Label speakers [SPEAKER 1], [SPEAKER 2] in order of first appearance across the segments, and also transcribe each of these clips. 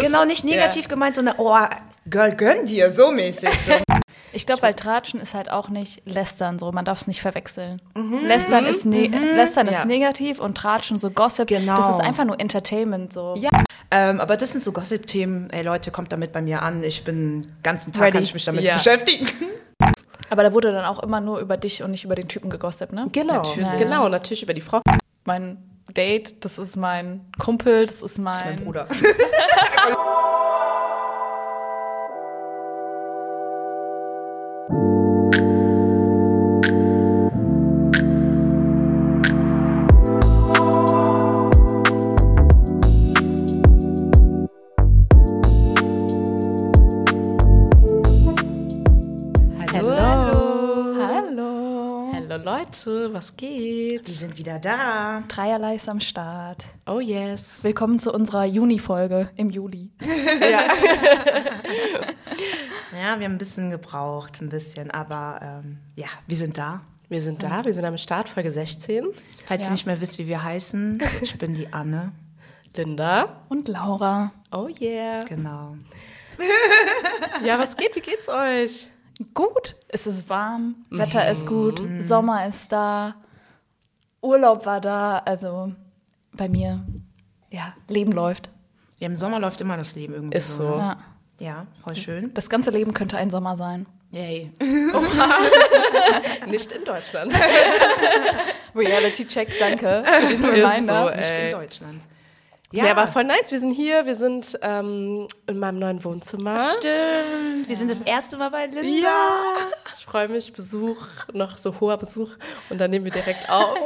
[SPEAKER 1] Genau, nicht negativ gemeint, sondern, oh, Girl, gönn dir, so mäßig. So.
[SPEAKER 2] Ich glaube, weil Tratschen ist halt auch nicht Lästern so, man darf es nicht verwechseln. Lästern ist, ne Lästern ist
[SPEAKER 3] Ja.
[SPEAKER 2] negativ und Tratschen so Gossip,
[SPEAKER 1] Genau.
[SPEAKER 2] das ist einfach nur Entertainment so.
[SPEAKER 3] Ja.
[SPEAKER 1] ähm, aber das sind so Gossip-Themen. Ey, Leute, kommt damit bei mir an. Ich bin den ganzen Tag,
[SPEAKER 2] Ready.
[SPEAKER 1] kann ich mich damit
[SPEAKER 3] Ja.
[SPEAKER 1] beschäftigen.
[SPEAKER 2] Aber da wurde dann auch immer nur über dich und nicht über den Typen gegossipt, ne?
[SPEAKER 3] Genau,
[SPEAKER 1] Natürlich.
[SPEAKER 3] genau, natürlich über die Frau.
[SPEAKER 2] Mein Date, das ist mein Kumpel, das ist mein,
[SPEAKER 1] Das ist mein Bruder.
[SPEAKER 3] Leute, was geht?
[SPEAKER 1] Die sind wieder da.
[SPEAKER 2] Dreierlei ist am Start.
[SPEAKER 3] Oh yes.
[SPEAKER 2] Willkommen zu unserer Juni-Folge im Juli.
[SPEAKER 1] Ja, wir haben ein bisschen gebraucht, ein bisschen, aber ähm, ja, wir sind da.
[SPEAKER 3] Wir sind da, wir sind am Start, Folge 16.
[SPEAKER 1] Falls
[SPEAKER 2] Ja.
[SPEAKER 1] ihr nicht mehr wisst, wie wir heißen, ich bin die Anne.
[SPEAKER 3] Linda.
[SPEAKER 2] Und Laura.
[SPEAKER 3] Oh yeah.
[SPEAKER 1] Genau.
[SPEAKER 3] Ja, was geht? Wie geht's euch?
[SPEAKER 2] Gut, es ist warm, Wetter ist gut, Sommer ist da, Urlaub war da, also bei mir, ja, Leben läuft.
[SPEAKER 1] Ja, Im Sommer läuft immer das Leben irgendwie
[SPEAKER 3] Ist
[SPEAKER 1] so.
[SPEAKER 3] so.
[SPEAKER 1] Ne?
[SPEAKER 2] Ja.
[SPEAKER 1] Ja, voll schön.
[SPEAKER 2] Das ganze Leben könnte ein Sommer sein.
[SPEAKER 1] Yay.
[SPEAKER 3] Nicht in Deutschland.
[SPEAKER 2] Reality Check, danke für den Reminder.
[SPEAKER 3] so,
[SPEAKER 1] Nicht in Deutschland.
[SPEAKER 3] Ja, aber voll nice. Wir sind hier, wir sind ähm, in meinem neuen Wohnzimmer.
[SPEAKER 1] Stimmt. Wir sind das erste Mal bei Linda.
[SPEAKER 3] Ja, ich freue mich. Besuch, noch so hoher Besuch. Und dann nehmen wir direkt auf.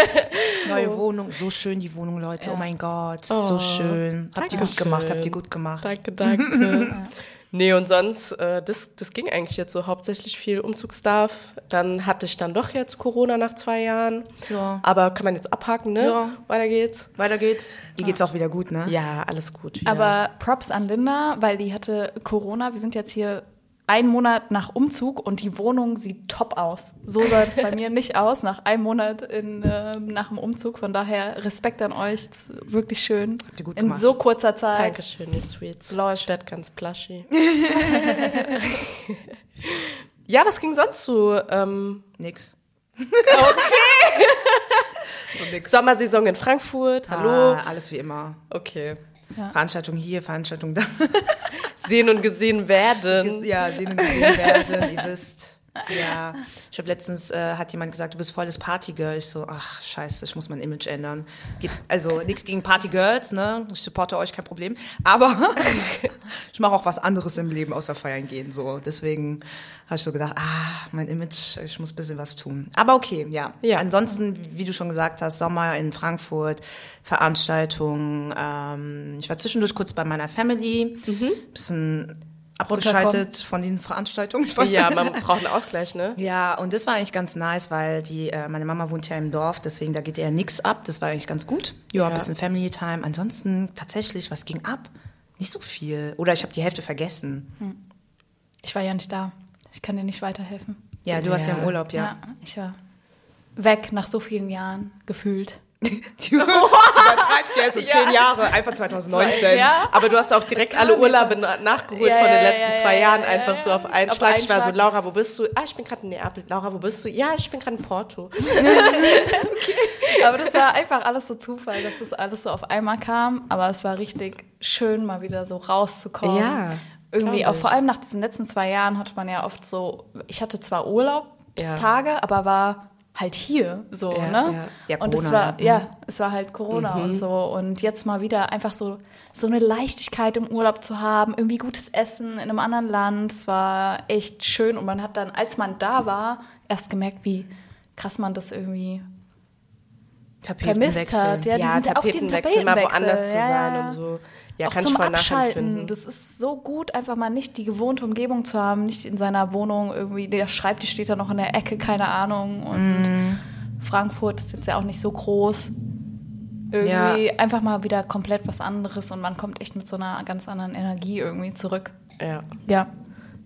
[SPEAKER 1] Neue Wohnung. So schön die Wohnung, Leute. Oh mein Gott. so schön. Habt ihr gut gemacht, habt ihr gut gemacht.
[SPEAKER 3] Danke, danke. Nee, und sonst, äh, das, das ging eigentlich jetzt so hauptsächlich viel Umzugsstuff. Dann hatte ich dann doch jetzt Corona nach zwei Jahren.
[SPEAKER 1] Ja.
[SPEAKER 3] Aber kann man jetzt abhaken, ne?
[SPEAKER 1] Ja.
[SPEAKER 3] Weiter geht's.
[SPEAKER 1] Weiter geht's. Ihr geht's auch wieder gut, ne?
[SPEAKER 3] Ja, alles gut. Wieder.
[SPEAKER 2] Aber Props an Linda, weil die hatte Corona. Wir sind jetzt hier einen Monat nach Umzug und die Wohnung sieht top aus. So sah es bei mir nicht aus, nach einem Monat in, ähm, nach dem Umzug. Von daher Respekt an euch. Wirklich schön.
[SPEAKER 1] Habt ihr gut
[SPEAKER 2] in
[SPEAKER 1] gemacht.
[SPEAKER 2] so kurzer Zeit.
[SPEAKER 3] Dankeschön, ihr Sweets.
[SPEAKER 2] Läuft.
[SPEAKER 3] Statt ganz plushy. ja, was ging sonst so? Ähm,
[SPEAKER 1] Nix.
[SPEAKER 3] Sommersaison in Frankfurt, hallo.
[SPEAKER 1] Ah, alles wie immer.
[SPEAKER 3] Okay.
[SPEAKER 1] Veranstaltung hier, Veranstaltung da.
[SPEAKER 3] Sehen und gesehen werden.
[SPEAKER 1] ja, sehen und gesehen werden, ihr wisst. Ja, ich habe letztens, äh, hat jemand gesagt, du bist voll das Partygirl. Ich so, ach scheiße, ich muss mein Image ändern. Geht, also nichts gegen Partygirls, ne? Ich supporte euch, kein Problem. Aber ich mache auch was anderes im Leben außer feiern gehen. So, deswegen habe ich so gedacht, ah, mein Image, ich muss ein bisschen was tun. Aber okay, ja.
[SPEAKER 3] Ja.
[SPEAKER 1] Ansonsten, wie du schon gesagt hast, Sommer in Frankfurt, Veranstaltungen. Ähm, ich war zwischendurch kurz bei meiner Family, bisschen abgeschaltet von diesen Veranstaltungen.
[SPEAKER 3] Ja, man braucht einen Ausgleich, ne?
[SPEAKER 1] Ja, und das war eigentlich ganz nice, weil die, äh, meine Mama wohnt ja im Dorf, deswegen da geht eher nix ab. Das war eigentlich ganz gut. Ja, ein
[SPEAKER 3] Ja.
[SPEAKER 1] bisschen Family Time. Ansonsten tatsächlich, was ging ab? Nicht so viel. Oder ich habe die Hälfte vergessen.
[SPEAKER 2] Ich war ja nicht da. Ich kann dir nicht weiterhelfen.
[SPEAKER 1] Ja, du warst ja im Urlaub, ja.
[SPEAKER 2] ich war weg nach so vielen Jahren, gefühlt.
[SPEAKER 1] Die übertreibt ja so zehn Jahre, einfach 2019.
[SPEAKER 2] Ja.
[SPEAKER 3] Aber du hast auch direkt alle Urlaube na- nachgeholt
[SPEAKER 2] Ja,
[SPEAKER 3] von den letzten zwei
[SPEAKER 2] ja,
[SPEAKER 3] Jahren,
[SPEAKER 2] ja,
[SPEAKER 3] einfach so auf einen
[SPEAKER 2] Auf
[SPEAKER 3] Schlag.
[SPEAKER 2] einen
[SPEAKER 3] Ich war so. Laura, wo bist du? Ah, ich bin gerade in Neapel. Laura, wo bist du? Ja, ich bin gerade in Porto.
[SPEAKER 2] Aber das war einfach alles so Zufall, dass das alles so auf einmal kam. Aber es war richtig schön, mal wieder so rauszukommen.
[SPEAKER 3] Ja,
[SPEAKER 2] Irgendwie auch vor allem nach diesen letzten zwei Jahren hatte man ja oft so, ich hatte zwar Urlaubstage, aber war halt hier so,
[SPEAKER 3] Ja,
[SPEAKER 2] ne?
[SPEAKER 3] ja.
[SPEAKER 1] Ja,
[SPEAKER 2] und es war,
[SPEAKER 1] ja.
[SPEAKER 2] ja, es war halt Corona und so. Und jetzt mal wieder einfach so, so eine Leichtigkeit im Urlaub zu haben, irgendwie gutes Essen in einem anderen Land. Es war echt schön. Und man hat dann, als man da war, erst gemerkt, wie krass man das irgendwie vermisst hat. Ja,
[SPEAKER 3] Ja,
[SPEAKER 2] diesen, auch diesen
[SPEAKER 3] Tapetenwechsel, mal woanders zu sein und so. Ja,
[SPEAKER 2] auch
[SPEAKER 3] kann ich
[SPEAKER 2] zum
[SPEAKER 3] voll
[SPEAKER 2] Abschalten. Das ist so gut, einfach mal nicht die gewohnte Umgebung zu haben, nicht in seiner Wohnung irgendwie, der Schreibtisch steht da noch in der Ecke, keine Ahnung. Und
[SPEAKER 3] Mhm.
[SPEAKER 2] Frankfurt ist jetzt ja auch nicht so groß. Irgendwie einfach mal wieder komplett was anderes und man kommt echt mit so einer ganz anderen Energie irgendwie zurück.
[SPEAKER 3] Ja.
[SPEAKER 2] Ja.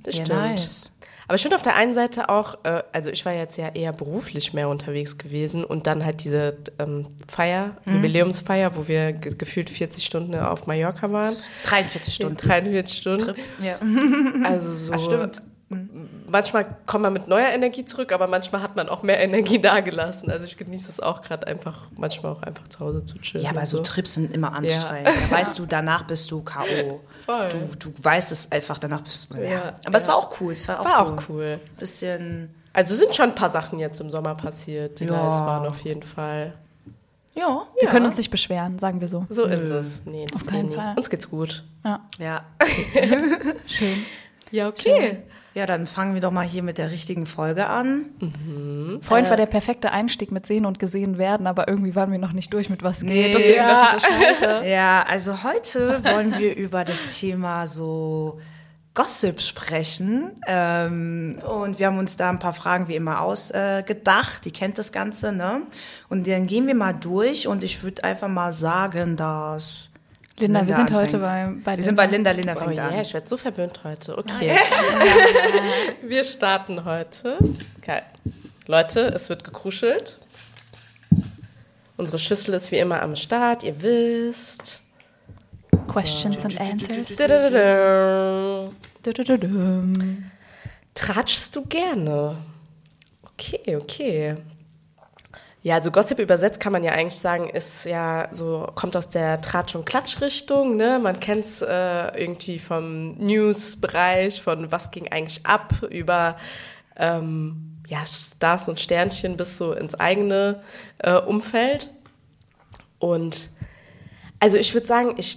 [SPEAKER 3] Das
[SPEAKER 1] Ja,
[SPEAKER 3] stimmt.
[SPEAKER 1] nice.
[SPEAKER 3] Aber ich finde auf der einen Seite auch, äh, also ich war jetzt ja eher beruflich mehr unterwegs gewesen und dann halt diese ähm, Feier,
[SPEAKER 1] Mhm.
[SPEAKER 3] Jubiläumsfeier, wo wir ge gefühlt 40 Stunden auf Mallorca waren.
[SPEAKER 1] 43 Stunden.
[SPEAKER 3] 43 Stunden.
[SPEAKER 1] Ja.
[SPEAKER 3] Also so.
[SPEAKER 1] Ach, stimmt.
[SPEAKER 3] Manchmal kommt man mit neuer Energie zurück, aber manchmal hat man auch mehr Energie dagelassen. Also ich genieße es auch gerade einfach, manchmal auch einfach zu Hause zu chillen.
[SPEAKER 1] Ja, aber
[SPEAKER 3] und
[SPEAKER 1] so Trips sind immer anstrengend. Da weißt du, danach bist du K.O.
[SPEAKER 3] Voll.
[SPEAKER 1] Du, du weißt es einfach, danach bist du. Ja.
[SPEAKER 3] Ja,
[SPEAKER 1] aber es
[SPEAKER 3] ja.
[SPEAKER 1] war auch cool. Es war auch
[SPEAKER 3] War
[SPEAKER 1] cool.
[SPEAKER 3] auch cool.
[SPEAKER 1] Bisschen.
[SPEAKER 3] Also sind schon ein paar Sachen jetzt im Sommer passiert, die
[SPEAKER 1] Ja.
[SPEAKER 3] nice waren auf jeden Fall.
[SPEAKER 1] Ja.
[SPEAKER 2] Wir können uns nicht beschweren, sagen wir so.
[SPEAKER 3] So ist es. Nee, das
[SPEAKER 2] Auf keinen. Fall.
[SPEAKER 3] Uns geht's gut.
[SPEAKER 2] Ja,
[SPEAKER 1] Ja.
[SPEAKER 2] schön.
[SPEAKER 3] Ja, okay.
[SPEAKER 1] Ja, dann fangen wir doch mal hier mit der richtigen Folge an.
[SPEAKER 2] Freund war der perfekte Einstieg mit sehen und gesehen werden, aber irgendwie waren wir noch nicht durch mit was
[SPEAKER 1] Nee,
[SPEAKER 2] geht.
[SPEAKER 1] Ja.
[SPEAKER 2] so.
[SPEAKER 1] Ja, also heute wollen wir über das Thema so Gossip sprechen. Ähm, und wir haben uns da ein paar Fragen wie immer ausgedacht. Äh. Die kennt das Ganze, ne? Und dann gehen wir mal durch und ich würde einfach mal sagen, dass.
[SPEAKER 2] Linda, wir sind heute
[SPEAKER 1] anfängt.
[SPEAKER 2] bei, bei
[SPEAKER 1] Wir sind bei
[SPEAKER 2] Linda.
[SPEAKER 1] Linda. Linda
[SPEAKER 3] Oh
[SPEAKER 1] fängt
[SPEAKER 3] ja,
[SPEAKER 1] an.
[SPEAKER 3] ich werde so verwöhnt heute. Okay. wir starten heute. Geil. Leute, es wird gekruschelt. Unsere Schüssel ist wie immer am Start, ihr wisst.
[SPEAKER 2] Questions and Answers.
[SPEAKER 3] Tratschst du gerne? Okay, okay. Ja, also Gossip übersetzt kann man ja eigentlich sagen, ist ja so, kommt aus der Tratsch- und Klatsch-Richtung, ne? Man kennt es äh, irgendwie vom News-Bereich, von was ging eigentlich ab, über ähm, ja, Stars und Sternchen bis so ins eigene äh, Umfeld. Und also ich würde sagen, ich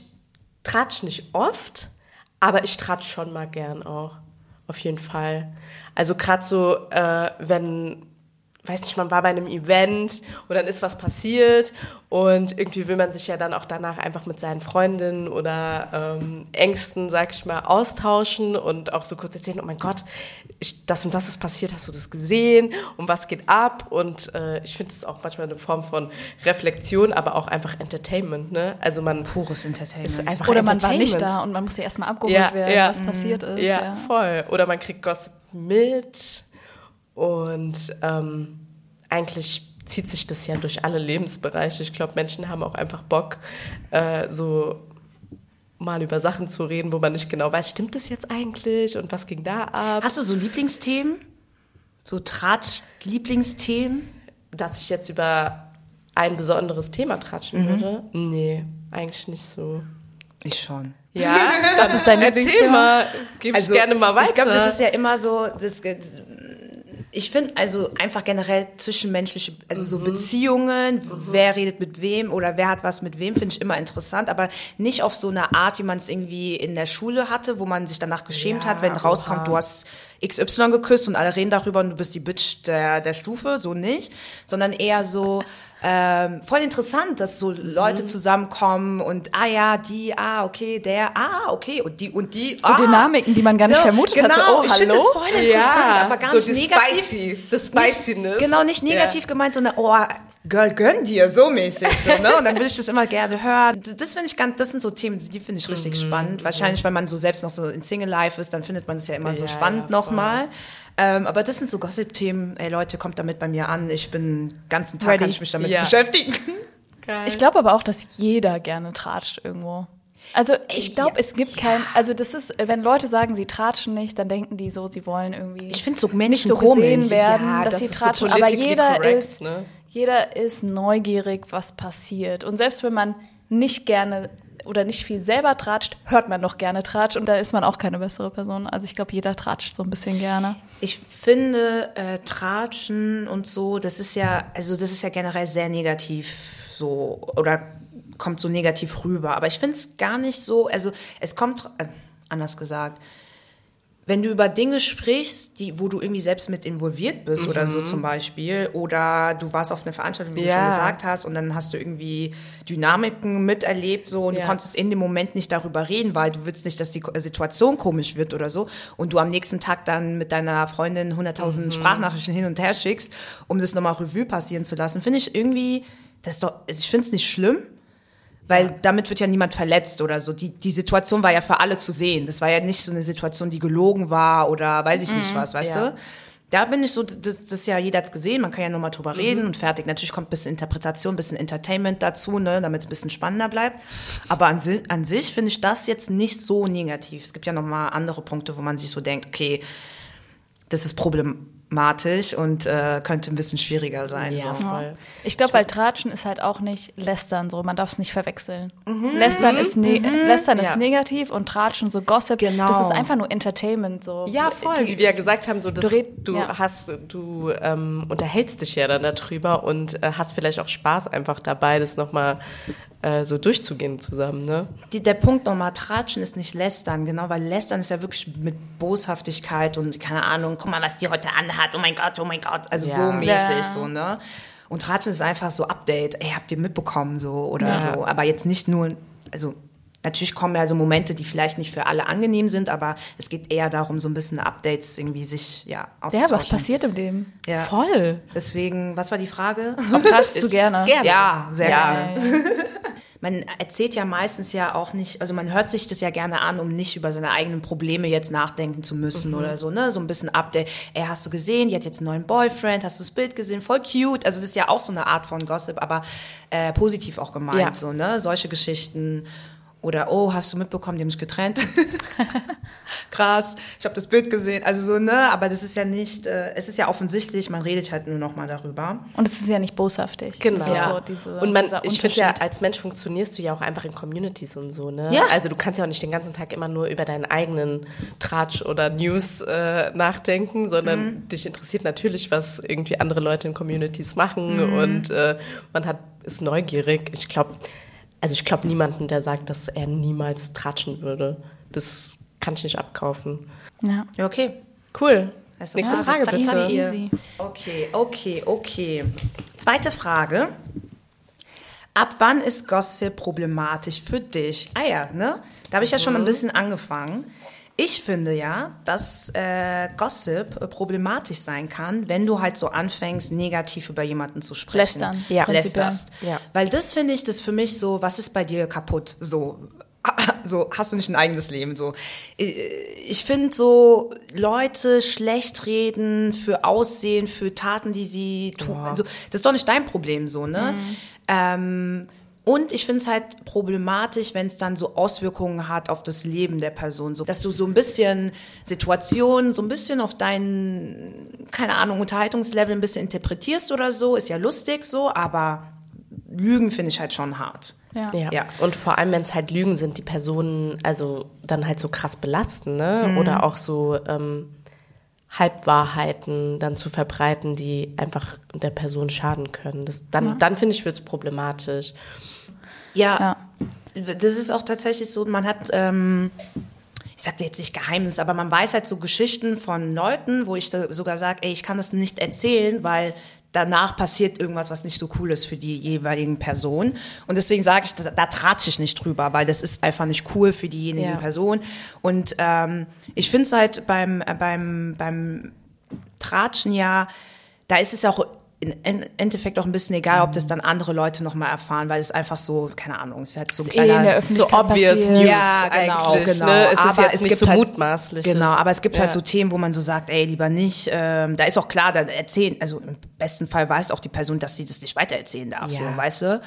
[SPEAKER 3] tratsch nicht oft, aber ich tratsch schon mal gern auch. Auf jeden Fall. Also gerade so, äh, wenn, weiß nicht, man war bei einem Event und dann ist was passiert und irgendwie will man sich ja dann auch danach einfach mit seinen Freundinnen oder ähm, Ängsten, sag ich mal, austauschen und auch so kurz erzählen, oh mein Gott, ich, das und das ist passiert, hast du das gesehen und was geht ab? Und äh, ich finde es auch manchmal eine Form von Reflexion, aber auch einfach Entertainment, ne? Also man
[SPEAKER 1] Pures Entertainment.
[SPEAKER 2] Oder man war nicht da und man musste erstmal abgeholt werden, was passiert ist.
[SPEAKER 3] Ja,
[SPEAKER 2] Ja.
[SPEAKER 3] voll. Oder man kriegt Gossip mit und ähm, eigentlich zieht sich das ja durch alle Lebensbereiche. Ich glaube, Menschen haben auch einfach Bock, äh, so mal über Sachen zu reden, wo man nicht genau weiß, stimmt das jetzt eigentlich und was ging da ab?
[SPEAKER 1] Hast du so Lieblingsthemen? So Tratsch-Lieblingsthemen?
[SPEAKER 3] Dass ich jetzt über ein besonderes Thema tratschen
[SPEAKER 1] Mhm.
[SPEAKER 3] würde? Nee, eigentlich nicht so.
[SPEAKER 1] Ich schon.
[SPEAKER 3] Ja,
[SPEAKER 2] Das ist dein Lieblingsthema?
[SPEAKER 3] mal, gib ich gerne mal weiter.
[SPEAKER 1] Also, Ich glaube, das ist ja immer so, das, ich finde also einfach generell zwischenmenschliche, also so Beziehungen, wer redet mit wem oder wer hat was mit wem, finde ich immer interessant, aber nicht auf so eine Art, wie man es irgendwie in der Schule hatte, wo man sich danach geschämt
[SPEAKER 3] Ja,
[SPEAKER 1] hat, wenn rauskommt,
[SPEAKER 3] oha.
[SPEAKER 1] du hast XY geküsst und alle reden darüber und du bist die Bitch der, der Stufe, so nicht, sondern eher so, ähm, voll interessant, dass so Leute zusammenkommen und ah ja, die, ah, okay, der, ah, okay, und die und die.
[SPEAKER 2] So
[SPEAKER 1] ah.
[SPEAKER 2] Dynamiken, die man gar nicht vermutet
[SPEAKER 1] genau,
[SPEAKER 2] hat. So, oh,
[SPEAKER 1] ich finde das voll interessant, aber gar
[SPEAKER 3] so
[SPEAKER 1] nicht
[SPEAKER 3] die
[SPEAKER 1] negativ.
[SPEAKER 3] Spicy, the Spiciness.
[SPEAKER 1] Nicht, genau, nicht negativ gemeint, sondern, oh, Girl, gönn dir, so mäßig. So, ne? Und dann will ich das immer gerne hören. Das finde ich ganz, das sind so Themen, die finde ich richtig
[SPEAKER 3] Mhm,
[SPEAKER 1] spannend. Wahrscheinlich, wenn man so selbst noch so in Single-Life ist, dann findet man es ja immer so
[SPEAKER 3] Ja,
[SPEAKER 1] spannend
[SPEAKER 3] ja,
[SPEAKER 1] nochmal. Ähm, aber das sind so Gossip-Themen. Ey, Leute, kommt damit bei mir an. Ich bin den ganzen Tag,
[SPEAKER 2] Ready.
[SPEAKER 1] kann ich mich damit
[SPEAKER 3] Ja.
[SPEAKER 1] beschäftigen.
[SPEAKER 3] Geil.
[SPEAKER 2] Ich glaube aber auch, dass jeder gerne tratscht irgendwo. Also ich glaube,
[SPEAKER 1] ja,
[SPEAKER 2] es gibt kein, also das ist, wenn Leute sagen, sie tratschen nicht, dann denken die so, sie wollen irgendwie
[SPEAKER 1] Ich finde so
[SPEAKER 2] nicht
[SPEAKER 1] Menschen
[SPEAKER 2] so
[SPEAKER 1] komisch.
[SPEAKER 2] gesehen werden,
[SPEAKER 3] Ja,
[SPEAKER 2] dass
[SPEAKER 3] das
[SPEAKER 2] sie
[SPEAKER 3] ist so
[SPEAKER 2] tratschen. aber jeder
[SPEAKER 3] correct,
[SPEAKER 2] ist,
[SPEAKER 3] ne?
[SPEAKER 2] jeder ist neugierig, was passiert. Und selbst wenn man nicht gerne oder nicht viel selber tratscht, hört man doch gerne Tratsch und da ist man auch keine bessere Person. Also ich glaube, jeder tratscht so ein bisschen gerne.
[SPEAKER 1] Ich finde, äh, Tratschen und so, das ist ja, also das ist ja generell sehr negativ so oder kommt so negativ rüber. Aber ich finde es gar nicht so, also es kommt, äh, anders gesagt, wenn du über Dinge sprichst, die, wo du irgendwie selbst mit involviert bist oder so zum Beispiel, oder du warst auf einer Veranstaltung, wie du
[SPEAKER 3] Ja.
[SPEAKER 1] schon gesagt hast, und dann hast du irgendwie Dynamiken miterlebt so und
[SPEAKER 3] Ja.
[SPEAKER 1] du konntest in dem Moment nicht darüber reden, weil du willst nicht, dass die Ko- Situation komisch wird oder so und du am nächsten Tag dann mit deiner Freundin 100.000 Sprachnachrichten hin und her schickst, um das nochmal Revue passieren zu lassen, finde ich irgendwie, das ist doch, also ich finde es nicht schlimm, Weil damit wird ja niemand verletzt oder so. Die, die Situation war ja für alle zu sehen. Das war ja nicht so eine Situation, die gelogen war oder weiß ich nicht was, weißt
[SPEAKER 3] Ja.
[SPEAKER 1] du? Da bin ich so, das, das ja jeder hat's gesehen, man kann ja nur mal drüber
[SPEAKER 3] Mhm.
[SPEAKER 1] reden und fertig. Natürlich kommt ein bisschen Interpretation, ein bisschen Entertainment dazu, ne, damit es ein bisschen spannender bleibt. Aber an, si an sich finde ich das jetzt nicht so negativ. Es gibt ja noch mal andere Punkte, wo man sich so denkt, okay, das ist problematisch und äh, könnte ein bisschen schwieriger sein.
[SPEAKER 3] Ja,
[SPEAKER 1] so.
[SPEAKER 3] voll.
[SPEAKER 2] Ich glaube, weil Tratschen ist halt auch nicht Lästern so, man darf es nicht verwechseln.
[SPEAKER 1] Mhm.
[SPEAKER 2] Lästern ist, ne Lästern ist
[SPEAKER 3] Ja.
[SPEAKER 2] negativ und Tratschen so Gossip,
[SPEAKER 1] Genau.
[SPEAKER 2] das ist einfach nur Entertainment so.
[SPEAKER 3] Ja, voll. Wie wir ja gesagt haben, so das,
[SPEAKER 2] Du
[SPEAKER 3] du,
[SPEAKER 2] ja.
[SPEAKER 3] hast, du ähm, unterhältst dich ja dann darüber und äh, hast vielleicht auch Spaß einfach dabei, das nochmal äh, so durchzugehen zusammen, ne?
[SPEAKER 1] Die, der Punkt nochmal, Tratschen ist nicht Lästern, genau, weil Lästern ist ja wirklich mit Boshaftigkeit und keine Ahnung, guck mal, was die heute anhat, oh mein Gott, oh mein Gott, also
[SPEAKER 3] Ja.
[SPEAKER 1] so mäßig,
[SPEAKER 2] Ja.
[SPEAKER 1] so, ne? Und Tratschen ist einfach so Update, ey, habt ihr mitbekommen, so, oder
[SPEAKER 3] Ja.
[SPEAKER 1] so, aber jetzt nicht nur, also, natürlich kommen ja so Momente, die vielleicht nicht für alle angenehm sind, aber es geht eher darum, so ein bisschen Updates irgendwie sich, ja,
[SPEAKER 2] Ja,
[SPEAKER 1] auszutauschen.
[SPEAKER 2] was passiert im Leben?
[SPEAKER 1] Ja.
[SPEAKER 3] Voll.
[SPEAKER 1] Deswegen, was war die Frage?
[SPEAKER 2] Ob tratschst du gerne?
[SPEAKER 3] Gerne.
[SPEAKER 1] Ja, sehr
[SPEAKER 3] Ja.
[SPEAKER 1] gerne. Man erzählt ja meistens ja auch nicht, also man hört sich das ja gerne an, um nicht über seine eigenen Probleme jetzt nachdenken zu müssen oder so, ne? So ein bisschen Update. Ey, hast du gesehen, die hat jetzt einen neuen Boyfriend, hast du das Bild gesehen, voll cute. Also das ist ja auch so eine Art von Gossip, aber äh, positiv auch gemeint,
[SPEAKER 3] Ja.
[SPEAKER 1] so, ne? Solche Geschichten. Oder, oh, hast du mitbekommen, die haben sich getrennt? Krass, ich habe das Bild gesehen. Also so, ne? Aber das ist ja nicht, äh, es ist ja offensichtlich, man redet halt nur noch mal darüber.
[SPEAKER 2] Und es ist ja nicht boshaftig.
[SPEAKER 3] Genau.
[SPEAKER 1] Ja.
[SPEAKER 2] so diese,
[SPEAKER 3] und man, ich finde ja, als Mensch funktionierst du ja auch einfach in Communities und so, ne?
[SPEAKER 1] Ja.
[SPEAKER 3] Also du kannst ja auch nicht den ganzen Tag immer nur über deinen eigenen Tratsch oder News äh, nachdenken, sondern
[SPEAKER 1] Mhm.
[SPEAKER 3] dich interessiert natürlich, was irgendwie andere Leute in Communities machen
[SPEAKER 1] Mhm.
[SPEAKER 3] und äh, man hat, ist neugierig. Ich glaube, also ich glaube niemanden, der sagt, dass er niemals tratschen würde. Das kann ich nicht abkaufen.
[SPEAKER 2] Ja.
[SPEAKER 1] Okay.
[SPEAKER 3] Cool.
[SPEAKER 1] Also,
[SPEAKER 3] Nächste
[SPEAKER 1] ja,
[SPEAKER 3] Frage
[SPEAKER 1] zack,
[SPEAKER 3] bitte.
[SPEAKER 1] zack, hier. Okay, okay, okay. Zweite Frage. Ab wann ist Gossip problematisch für dich? Ah ja, ne? Da habe ich ja schon ein bisschen angefangen. Ich finde ja, dass äh, Gossip äh, problematisch sein kann, wenn du halt so anfängst, negativ über jemanden zu sprechen.
[SPEAKER 2] Lästern, ja.
[SPEAKER 1] Lästerst.
[SPEAKER 3] Ja.
[SPEAKER 1] Weil das finde ich, das für mich so, was ist bei dir kaputt? So, so hast du nicht ein eigenes Leben? So, ich finde so Leute schlecht reden für Aussehen, für Taten, die sie tun. Also, das ist doch nicht dein Problem, so ne? Ähm, und ich finde es halt problematisch, wenn es dann so Auswirkungen hat auf das Leben der Person. So, dass du so ein bisschen Situationen, so ein bisschen auf dein, keine Ahnung, Unterhaltungslevel ein bisschen interpretierst oder so, ist ja lustig so, aber Lügen finde ich halt schon hart.
[SPEAKER 2] Ja.
[SPEAKER 3] Ja.
[SPEAKER 1] Ja.
[SPEAKER 3] Und vor allem, wenn es halt Lügen sind, die Personen also dann halt so krass belasten, ne? Oder auch so ähm, Halbwahrheiten dann zu verbreiten, die einfach der Person schaden können. Das, dann, dann finde ich, wird es problematisch.
[SPEAKER 1] Ja, das ist auch tatsächlich so, man hat, ähm, ich sag jetzt nicht Geheimnis, aber man weiß halt so Geschichten von Leuten, wo ich da sogar sage, ey, ich kann das nicht erzählen, weil danach passiert irgendwas, was nicht so cool ist für die jeweiligen Personen. Und deswegen sage ich, da, da tratsche ich nicht drüber, weil das ist einfach nicht cool für diejenigen
[SPEAKER 3] Ja.
[SPEAKER 1] Personen. Und ähm, ich finde es halt beim, äh, beim, beim Tratschen ja, da ist es ja auch im Endeffekt auch ein bisschen egal, ob das dann andere Leute nochmal erfahren, weil es einfach so, keine Ahnung, ist halt so ein
[SPEAKER 2] Ist eh in der
[SPEAKER 1] kleiner...
[SPEAKER 2] Öffentlichkeit
[SPEAKER 3] so obvious
[SPEAKER 2] passiert.
[SPEAKER 3] News
[SPEAKER 1] Ja, genau,
[SPEAKER 3] eigentlich,
[SPEAKER 1] genau.
[SPEAKER 3] Ne? Es ist
[SPEAKER 1] Aber
[SPEAKER 3] jetzt
[SPEAKER 1] es
[SPEAKER 3] nicht
[SPEAKER 1] gibt
[SPEAKER 3] so
[SPEAKER 1] halt-
[SPEAKER 3] mutmaßlich.
[SPEAKER 1] Genau, aber es gibt halt
[SPEAKER 3] Ja.
[SPEAKER 1] so Themen, wo man so sagt, ey, lieber nicht. Ähm, da ist auch klar, dann erzählen, also im besten Fall weiß auch die Person, dass sie das nicht weitererzählen darf,
[SPEAKER 3] Ja.
[SPEAKER 1] so, weißt du?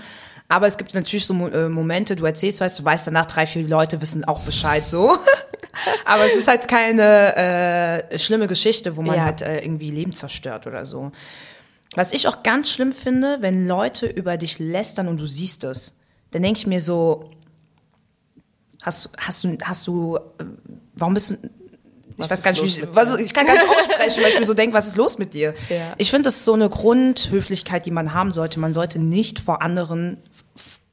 [SPEAKER 1] Aber es gibt natürlich so äh, Momente, du erzählst, weißt du, weißt danach, drei, vier Leute wissen auch Bescheid, so. aber es ist halt keine äh, schlimme Geschichte, wo man
[SPEAKER 3] Ja.
[SPEAKER 1] halt äh, irgendwie Leben zerstört oder so. Was ich auch ganz schlimm finde, wenn Leute über dich lästern und du siehst es, dann denke ich mir so, hast, hast du, hast du, äh, warum bist du, ich
[SPEAKER 3] Was
[SPEAKER 1] weiß
[SPEAKER 3] ist
[SPEAKER 1] gar nicht, wie, was, ich kann gar nicht aussprechen, weil ich mir so denke, was ist los mit dir?
[SPEAKER 3] Ja.
[SPEAKER 1] Ich finde, das ist so eine Grundhöflichkeit, die man haben sollte. Man sollte nicht vor anderen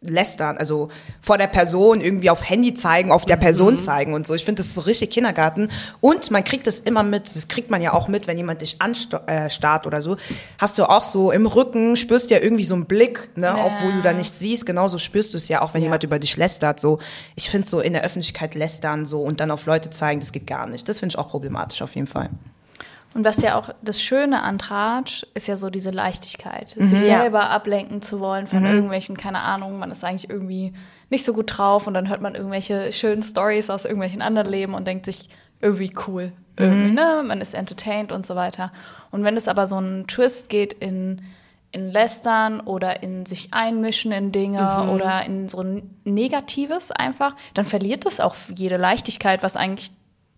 [SPEAKER 1] lästern, also vor der Person irgendwie auf Handy zeigen, auf der
[SPEAKER 3] Mhm.
[SPEAKER 1] Person zeigen und so. Ich finde, das ist so richtig Kindergarten. Und man kriegt das immer mit, das kriegt man ja auch mit, wenn jemand dich anstarrt äh, oder so. Hast du auch so im Rücken, spürst ja irgendwie so einen Blick, ne, obwohl du da nichts siehst. Genauso spürst du es ja auch, wenn
[SPEAKER 3] Ja.
[SPEAKER 1] jemand über dich lästert. So, ich finde so in der Öffentlichkeit lästern so und dann auf Leute zeigen, das geht gar nicht. Das finde ich auch problematisch auf jeden Fall.
[SPEAKER 2] Und was ja auch das Schöne an Tratsch ist ja so diese Leichtigkeit. Sich selber ablenken zu wollen von irgendwelchen, keine Ahnung, man ist eigentlich irgendwie nicht so gut drauf und dann hört man irgendwelche schönen Stories aus irgendwelchen anderen Leben und denkt sich, irgendwie cool. Irgendwie, ne? Man ist entertained und so weiter. Und wenn es aber so einen Twist geht in, in Lästern oder in sich einmischen in Dinge oder in so ein Negatives einfach, dann verliert es auch jede Leichtigkeit, was eigentlich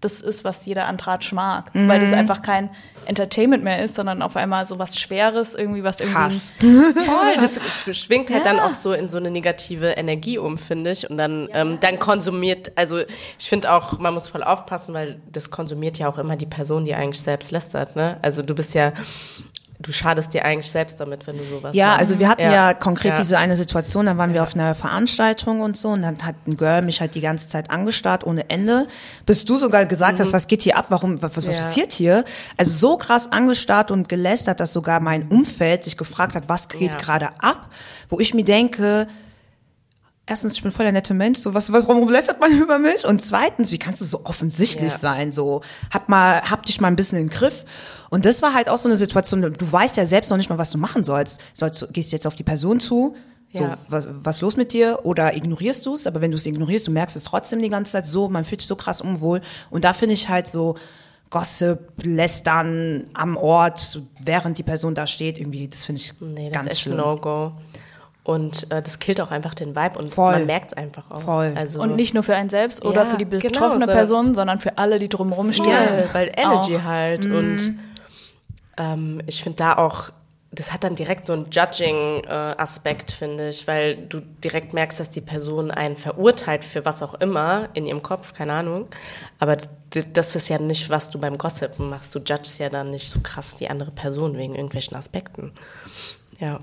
[SPEAKER 2] das ist, was jeder an Tratsch mag. Weil das einfach kein Entertainment mehr ist, sondern auf einmal so was Schweres, irgendwie was irgendwie.
[SPEAKER 1] Hass.
[SPEAKER 3] Voll, das schwingt halt
[SPEAKER 2] Ja.
[SPEAKER 3] dann auch so in so eine negative Energie um, finde ich. Und dann, ähm, dann konsumiert, also ich finde auch, man muss voll aufpassen, weil das konsumiert ja auch immer die Person, die eigentlich selbst lästert, ne? Also du bist ja, du schadest dir eigentlich selbst damit, wenn du sowas
[SPEAKER 1] Ja,
[SPEAKER 3] machst.
[SPEAKER 1] also wir hatten ja, konkret
[SPEAKER 3] Ja.
[SPEAKER 1] diese eine Situation, da waren wir auf einer Veranstaltung und so und dann hat ein Girl mich halt die ganze Zeit angestarrt ohne Ende, bis du sogar gesagt hast, was geht hier ab, warum, was, was
[SPEAKER 3] Mhm. Ja.
[SPEAKER 1] passiert hier? Also so krass angestarrt und gelästert, dass sogar mein Umfeld sich gefragt hat, was geht
[SPEAKER 3] Ja.
[SPEAKER 1] gerade ab, wo ich mir denke, erstens, ich bin voll der nette Mensch, so was, was, warum lästert man über mich? Und zweitens, wie kannst du so offensichtlich
[SPEAKER 3] Ja.
[SPEAKER 1] sein? So, hab mal, hab dich mal ein bisschen im Griff. Und das war halt auch so eine Situation, du weißt ja selbst noch nicht mal, was du machen sollst. Sollst du, gehst du jetzt auf die Person zu? So,
[SPEAKER 3] Ja.
[SPEAKER 1] was, was los mit dir? Oder ignorierst du es? Aber wenn du es ignorierst, du merkst es trotzdem die ganze Zeit so, man fühlt sich so krass unwohl. Und da finde ich halt so, Gossip, Lästern am Ort, während die Person da steht, irgendwie, das finde ich
[SPEAKER 3] Nee, das
[SPEAKER 1] ganz
[SPEAKER 3] ist
[SPEAKER 1] schlimm.
[SPEAKER 3] No-Go. Und äh, das killt auch einfach den Vibe und
[SPEAKER 1] Voll.
[SPEAKER 3] man merkt es einfach auch.
[SPEAKER 1] Voll.
[SPEAKER 3] Also,
[SPEAKER 2] Und nicht nur für einen selbst oder
[SPEAKER 3] Ja,
[SPEAKER 2] für die
[SPEAKER 3] genau,
[SPEAKER 2] betroffene
[SPEAKER 3] so.
[SPEAKER 2] Person, sondern für alle, die drumherum stehen.
[SPEAKER 3] Ja, weil Energy
[SPEAKER 2] Auch.
[SPEAKER 3] halt. Und ähm, ich finde da auch, das hat dann direkt so einen Judging-Aspekt, finde ich, weil du direkt merkst, dass die Person einen verurteilt für was auch immer in ihrem Kopf, keine Ahnung. Aber das ist ja nicht, was du beim Gossipen machst. Du judgst ja dann nicht so krass die andere Person wegen irgendwelchen Aspekten. Ja.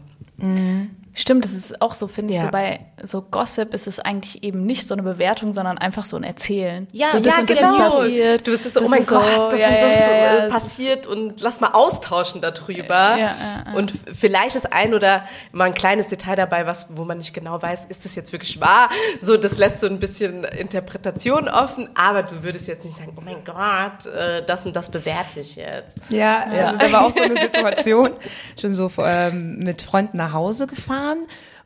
[SPEAKER 2] Stimmt, das ist auch so, finde ich,
[SPEAKER 3] Ja.
[SPEAKER 2] so bei so Gossip ist es eigentlich eben nicht so eine Bewertung, sondern einfach so ein Erzählen.
[SPEAKER 1] Ja,
[SPEAKER 2] so, das
[SPEAKER 1] ja,
[SPEAKER 2] das
[SPEAKER 1] genau.
[SPEAKER 2] ist passiert.
[SPEAKER 3] Du bist so,
[SPEAKER 2] Das
[SPEAKER 3] oh mein
[SPEAKER 2] ist so,
[SPEAKER 3] Gott, das
[SPEAKER 2] ja,
[SPEAKER 3] und das
[SPEAKER 2] ja, ja,
[SPEAKER 3] äh,
[SPEAKER 2] es-
[SPEAKER 3] passiert und lass mal austauschen darüber.
[SPEAKER 2] Ja, ja, ja.
[SPEAKER 3] Und vielleicht ist ein oder mal ein kleines Detail dabei, was, wo man nicht genau weiß, ist das jetzt wirklich wahr? So, das lässt so ein bisschen Interpretation offen, aber du würdest jetzt nicht sagen, oh mein Gott, äh, das und das bewerte ich jetzt.
[SPEAKER 1] Ja, also da war auch so eine Situation. Ich bin so ähm, mit Freunden nach Hause gefahren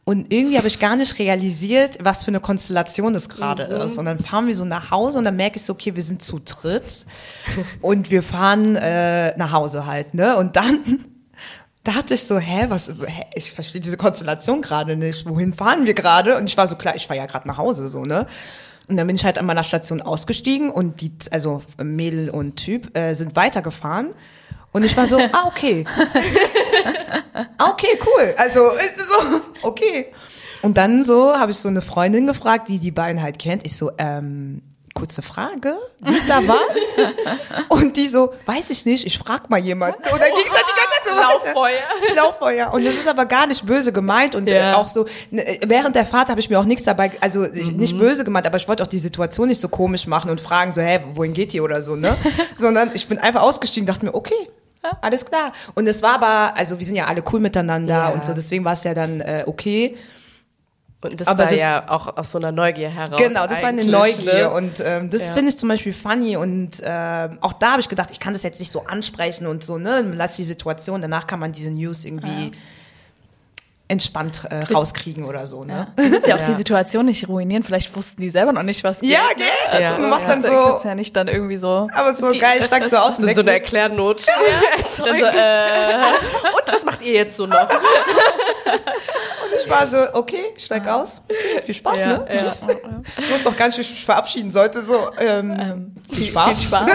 [SPEAKER 1] und irgendwie habe ich gar nicht realisiert, was für eine Konstellation das gerade ist. Und dann fahren wir so nach Hause und dann merke ich so, okay, wir sind zu dritt und wir fahren äh, nach Hause halt, ne? Und dann dachte ich so, hä, was, hä, ich verstehe diese Konstellation gerade nicht. Wohin fahren wir gerade? Und ich war so klar, ich fahre ja gerade nach Hause, so, ne? Und dann bin ich halt an meiner Station ausgestiegen und die, also Mädel und Typ, äh, sind weitergefahren. Und ich war so, ah, okay. ah, okay, cool. Also, ist so, okay. Und dann so habe ich so eine Freundin gefragt, die die beiden halt kennt. Ich so, ähm, kurze Frage, geht da was? Und die so, weiß ich nicht, ich frag mal jemanden. Und dann ging es halt die ganze Zeit so.
[SPEAKER 3] Lauffeuer.
[SPEAKER 1] Lauffeuer. Und das ist aber gar nicht böse gemeint. Und äh,
[SPEAKER 3] Ja.
[SPEAKER 1] auch so, ne, während der Fahrt habe ich mir auch nichts dabei, also ich, nicht böse gemeint, aber ich wollte auch die Situation nicht so komisch machen und fragen so, hä, wohin geht ihr oder so, ne? Sondern ich bin einfach ausgestiegen, dachte mir, okay. Alles klar. Und es war aber, also wir sind ja alle cool miteinander
[SPEAKER 3] Ja.
[SPEAKER 1] und so, deswegen war es ja dann äh, okay.
[SPEAKER 3] Und das
[SPEAKER 1] Aber
[SPEAKER 3] war
[SPEAKER 1] das-
[SPEAKER 3] ja auch aus so einer Neugier heraus.
[SPEAKER 1] Genau, das war eine Neugier
[SPEAKER 3] ne?
[SPEAKER 1] und ähm, das
[SPEAKER 3] Ja.
[SPEAKER 1] finde ich zum Beispiel funny und ähm, auch da habe ich gedacht, ich kann das jetzt nicht so ansprechen und so, ne, lass die Situation, danach kann man diese News irgendwie entspannt äh, rauskriegen oder so, ne?
[SPEAKER 2] Du willst ja auch
[SPEAKER 3] Ja.
[SPEAKER 2] die Situation nicht ruinieren. Vielleicht wussten die selber noch nicht, was geht.
[SPEAKER 1] Ja, gell?
[SPEAKER 3] Ja.
[SPEAKER 1] Du machst dann
[SPEAKER 2] Kannst,
[SPEAKER 1] so,
[SPEAKER 2] kannst ja nicht dann irgendwie so.
[SPEAKER 1] aber so geil, steigst du aus
[SPEAKER 3] So,
[SPEAKER 1] und
[SPEAKER 3] so eine. Erklärnot.
[SPEAKER 2] Dann so, äh,
[SPEAKER 3] Und was macht ihr jetzt so noch?
[SPEAKER 1] Ich war so, okay, steig aus, okay, viel Spaß,
[SPEAKER 2] Ja,
[SPEAKER 1] ne?
[SPEAKER 2] ja.
[SPEAKER 1] Tschüss. Gar nicht, wie ich mich verabschieden sollte, so, ähm, viel Spaß.
[SPEAKER 2] viel Spaß.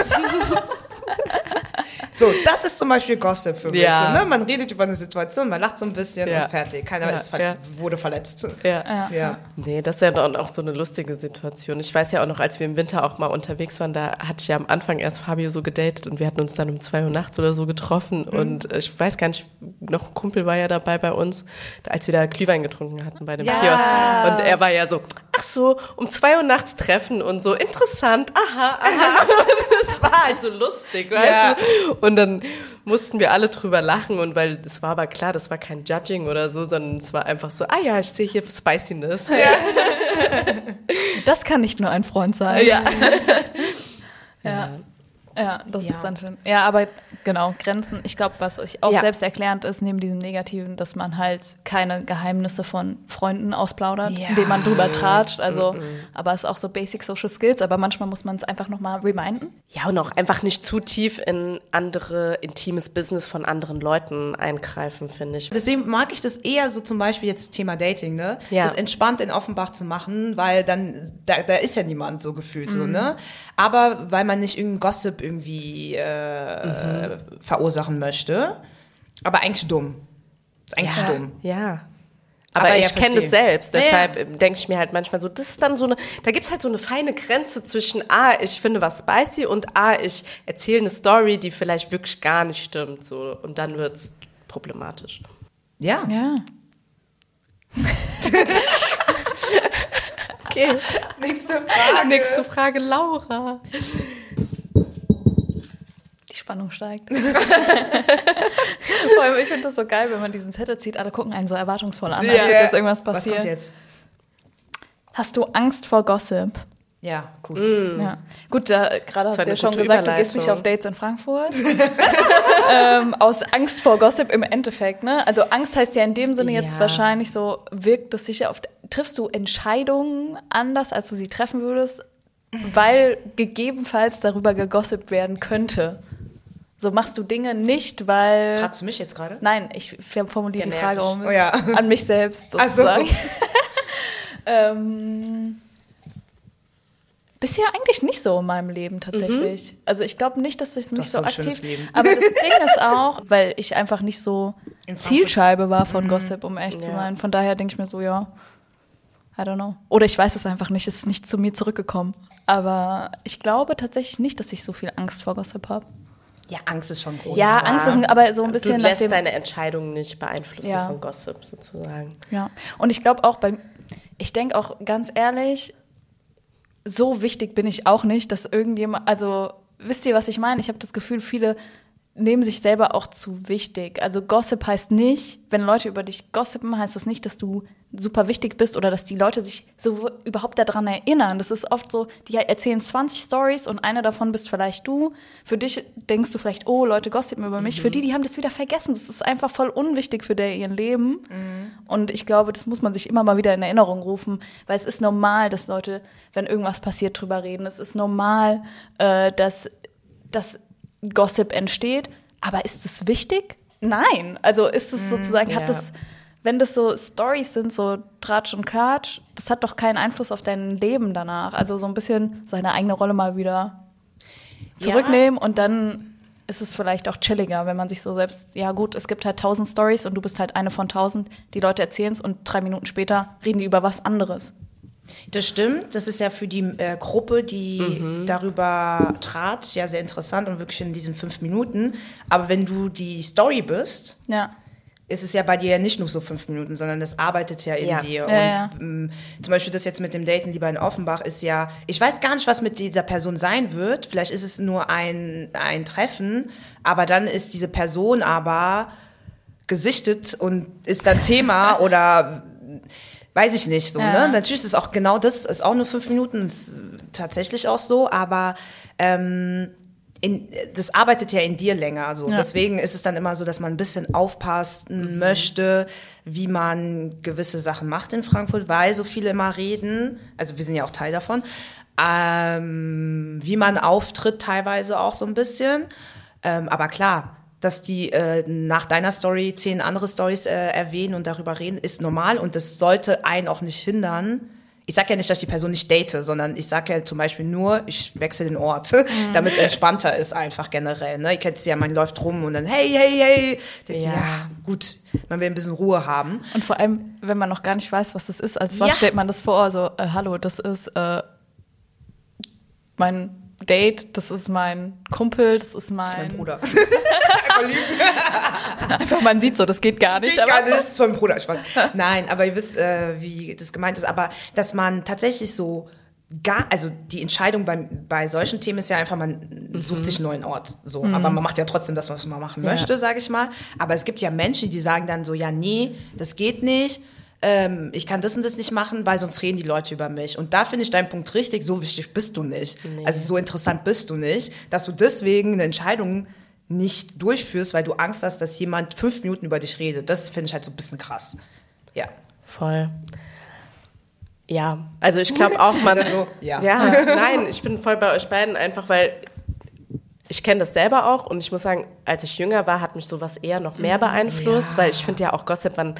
[SPEAKER 1] So, das ist zum Beispiel Gossip für mich.
[SPEAKER 3] Ja.
[SPEAKER 1] So, ne? Man redet über eine Situation, man lacht so ein bisschen
[SPEAKER 3] Ja.
[SPEAKER 1] und fertig. Keiner
[SPEAKER 3] Ja,
[SPEAKER 1] ist ver
[SPEAKER 3] ja.
[SPEAKER 1] wurde verletzt.
[SPEAKER 3] Ja.
[SPEAKER 1] Ja.
[SPEAKER 3] Nee, das ist ja dann auch so eine lustige Situation. Ich weiß ja auch noch, als wir im Winter auch mal unterwegs waren, da hatte ich ja am Anfang erst Fabio so gedatet und wir hatten uns dann um zwei Uhr nachts oder so getroffen und äh, ich weiß gar nicht, noch ein Kumpel war ja dabei bei uns, als wir da Glühwein getrunken hatten bei dem
[SPEAKER 1] Ja.
[SPEAKER 3] Kiosk und er war ja so, ach so, um zwei Uhr nachts treffen und so, interessant, aha, aha. Das war halt so lustig, weißt
[SPEAKER 1] Ja.
[SPEAKER 3] du? Und dann mussten wir alle drüber lachen und weil es war aber klar, das war kein Judging oder so, sondern es war einfach so, ah ja, ich sehe hier Spiciness.
[SPEAKER 2] das kann nicht nur ein Freund sein.
[SPEAKER 3] Ja.
[SPEAKER 2] Ja. Ja, das
[SPEAKER 1] Ja.
[SPEAKER 2] ist dann schön. Ja, aber genau, Grenzen. Ich glaube, was ich auch
[SPEAKER 3] Ja.
[SPEAKER 2] selbst erklärend ist, neben diesem Negativen, dass man halt keine Geheimnisse von Freunden ausplaudert,
[SPEAKER 1] Ja.
[SPEAKER 2] indem man drüber tratscht. Also, aber es ist auch so Basic Social Skills, aber manchmal muss man es einfach nochmal reminden.
[SPEAKER 3] Ja, und auch einfach nicht zu tief in andere intimes Business von anderen Leuten eingreifen, finde ich.
[SPEAKER 1] Deswegen mag ich das eher so zum Beispiel jetzt Thema Dating, ne?
[SPEAKER 3] Ja.
[SPEAKER 1] Das entspannt in Offenbach zu machen, weil dann, da, da ist ja niemand so gefühlt so,
[SPEAKER 3] Mhm.
[SPEAKER 1] ne? Aber weil man nicht irgendeinen Gossip irgendwie äh,
[SPEAKER 3] Mhm.
[SPEAKER 1] verursachen möchte. Aber eigentlich dumm. Ist eigentlich
[SPEAKER 3] ja.
[SPEAKER 1] dumm.
[SPEAKER 3] Ja. Aber,
[SPEAKER 1] Aber ja,
[SPEAKER 3] ich kenne das selbst,
[SPEAKER 1] Ja, ja.
[SPEAKER 3] deshalb ähm, denke ich mir halt manchmal so, das ist dann so eine, da gibt's halt so eine feine Grenze zwischen, ah, ich finde was spicy und ah, ich erzähle eine Story, die vielleicht wirklich gar nicht stimmt, so. Und dann wird's problematisch.
[SPEAKER 1] Ja.
[SPEAKER 2] Ja.
[SPEAKER 3] Okay.
[SPEAKER 1] Nächste Frage.
[SPEAKER 3] Nächste Frage, Laura.
[SPEAKER 2] Spannung steigt. Vor allem, ich finde das so geil, wenn man diesen Zettel zieht, alle gucken einen so erwartungsvoll an, als
[SPEAKER 3] Ja.
[SPEAKER 2] würde jetzt irgendwas
[SPEAKER 1] Was
[SPEAKER 2] passieren.
[SPEAKER 1] kommt jetzt?
[SPEAKER 2] Hast du Angst vor Gossip?
[SPEAKER 1] Ja, gut.
[SPEAKER 2] Ja. Gut, da, gerade hast du ja schon gesagt, du gehst nicht auf Dates in Frankfurt. ähm, aus Angst vor Gossip im Endeffekt, ne? Also Angst heißt ja in dem Sinne jetzt
[SPEAKER 3] Ja.
[SPEAKER 2] wahrscheinlich so, wirkt das sicher auf, triffst du Entscheidungen anders, als du sie treffen würdest, weil gegebenenfalls darüber gegossipt werden könnte. So machst du Dinge nicht, weil.
[SPEAKER 1] Fragst du mich jetzt gerade?
[SPEAKER 2] Nein, ich formuliere die
[SPEAKER 3] Generisch.
[SPEAKER 2] Frage um
[SPEAKER 1] Oh ja.
[SPEAKER 2] an mich selbst
[SPEAKER 1] Ach so.
[SPEAKER 2] sozusagen. ähm, bisher eigentlich nicht so in meinem Leben tatsächlich. Also ich glaube nicht, dass ich nicht
[SPEAKER 1] hast
[SPEAKER 2] so
[SPEAKER 1] so ein
[SPEAKER 2] aktiv.
[SPEAKER 1] schönes Leben.
[SPEAKER 2] Aber das Ding ist auch, weil ich einfach nicht so. Zielscheibe war von Gossip, um echt zu
[SPEAKER 3] Ja.
[SPEAKER 2] sein. Von daher denke ich mir so, ja, I don't know. Oder ich weiß es einfach nicht, es ist nicht zu mir zurückgekommen. Aber ich glaube tatsächlich nicht, dass ich so viel Angst vor Gossip habe.
[SPEAKER 1] Ja, Angst ist schon groß.
[SPEAKER 2] Ja, Angst ist aber so ein
[SPEAKER 3] Du
[SPEAKER 2] bisschen nach
[SPEAKER 3] lässt deine Entscheidung nicht beeinflussen
[SPEAKER 2] Ja.
[SPEAKER 3] von Gossip sozusagen.
[SPEAKER 2] Ja, und ich glaube auch bei, ich denke auch ganz ehrlich, so wichtig bin ich auch nicht, dass irgendjemand, also wisst ihr, was ich meine? Ich habe das Gefühl, viele nehmen sich selber auch zu wichtig. Also Gossip heißt nicht, wenn Leute über dich gossipen, heißt das nicht, dass du super wichtig bist oder dass die Leute sich so überhaupt daran erinnern. Das ist oft so, die erzählen 20 Stories und eine davon bist vielleicht du. Für dich denkst du vielleicht, oh, Leute gossipen über mich. Für die, die haben das wieder vergessen. Das ist einfach voll unwichtig für der ihren Leben. Und ich glaube, das muss man sich immer mal wieder in Erinnerung rufen, weil es ist normal, dass Leute, wenn irgendwas passiert, drüber reden. Es ist normal, äh, dass, dass Gossip entsteht. Aber ist es wichtig? Nein. Also ist es sozusagen,
[SPEAKER 3] ja.
[SPEAKER 2] hat das, wenn das so Stories sind, so Tratsch und Klatsch, das hat doch keinen Einfluss auf dein Leben danach. Also so ein bisschen seine eigene Rolle mal wieder zurücknehmen und dann ist es vielleicht auch chilliger, wenn man sich so selbst, ja gut, es gibt halt tausend Stories und du bist halt eine von tausend, die Leute erzählen es und drei Minuten später reden die über was anderes.
[SPEAKER 1] Das stimmt. Das ist ja für die äh, Gruppe, die
[SPEAKER 2] Mhm.
[SPEAKER 1] darüber trat, ja sehr interessant und wirklich in diesen fünf Minuten. Aber wenn du die Story bist,
[SPEAKER 2] Ja.
[SPEAKER 1] ist es ja bei dir ja nicht nur so fünf Minuten, sondern das arbeitet ja in
[SPEAKER 3] Ja.
[SPEAKER 1] dir.
[SPEAKER 2] Ja, ja.
[SPEAKER 1] und ähm, zum Beispiel das jetzt mit dem Daten lieber in Offenbach ist ja, ich weiß gar nicht, was mit dieser Person sein wird. Vielleicht ist es nur ein, ein Treffen, aber dann ist diese Person aber gesichtet und ist dann Thema oder weiß ich nicht so,
[SPEAKER 2] Ja.
[SPEAKER 1] ne? Natürlich ist es auch genau das, ist auch nur fünf Minuten, ist tatsächlich auch so, aber ähm, in, das arbeitet ja in dir länger. So.
[SPEAKER 2] Ja.
[SPEAKER 1] Deswegen ist es dann immer so, dass man ein bisschen aufpassen möchte, wie man gewisse Sachen macht in Frankfurt, weil so viele immer reden, also wir sind ja auch Teil davon, ähm, wie man auftritt teilweise auch so ein bisschen. Ähm, aber klar, dass die äh, nach deiner Story zehn andere Stories äh, erwähnen und darüber reden, ist normal und das sollte einen auch nicht hindern. Ich sage ja nicht, dass ich die Person nicht date, sondern ich sage ja zum Beispiel nur, ich wechsle den Ort, damit es entspannter ist einfach generell. Ne? Ihr kennt es ja, man läuft rum und dann hey, hey, hey. Das ja.
[SPEAKER 3] Ja.
[SPEAKER 1] ja, gut, man will ein bisschen Ruhe haben.
[SPEAKER 2] Und vor allem, wenn man noch gar nicht weiß, was das ist, als was
[SPEAKER 1] Ja.
[SPEAKER 2] stellt man das vor? Also, äh, hallo, das ist äh, mein Date, das ist mein Kumpel, das ist mein,
[SPEAKER 1] Das ist mein Bruder.
[SPEAKER 2] Einfach, man sieht so, das geht gar nicht.
[SPEAKER 1] Geht gar
[SPEAKER 2] aber
[SPEAKER 1] nicht, das ist mein Bruder, Spaß. Nein, aber ihr wisst, äh, wie das gemeint ist. Aber dass man tatsächlich so gar, also die Entscheidung bei, bei solchen Themen ist ja einfach, man sucht sich einen neuen Ort. So. Aber man macht ja trotzdem das, was man machen
[SPEAKER 3] Ja.
[SPEAKER 1] möchte, sage ich mal. Aber es gibt ja Menschen, die sagen dann so, ja, nee, das geht nicht. Ähm, ich kann das und das nicht machen, weil sonst reden die Leute über mich. Und da finde ich deinen Punkt richtig, so wichtig bist du nicht. Also so interessant bist du nicht, dass du deswegen eine Entscheidung nicht durchführst, weil du Angst hast, dass jemand fünf Minuten über dich redet. Das finde ich halt so ein bisschen krass. Ja.
[SPEAKER 3] Voll. Ja, also ich glaube auch, man
[SPEAKER 1] So, ja.
[SPEAKER 3] ja, nein, ich bin voll bei euch beiden einfach, weil ich kenne das selber auch und ich muss sagen, als ich jünger war, hat mich sowas eher noch mehr beeinflusst,
[SPEAKER 1] Ja.
[SPEAKER 3] weil ich finde ja auch Gossip, man,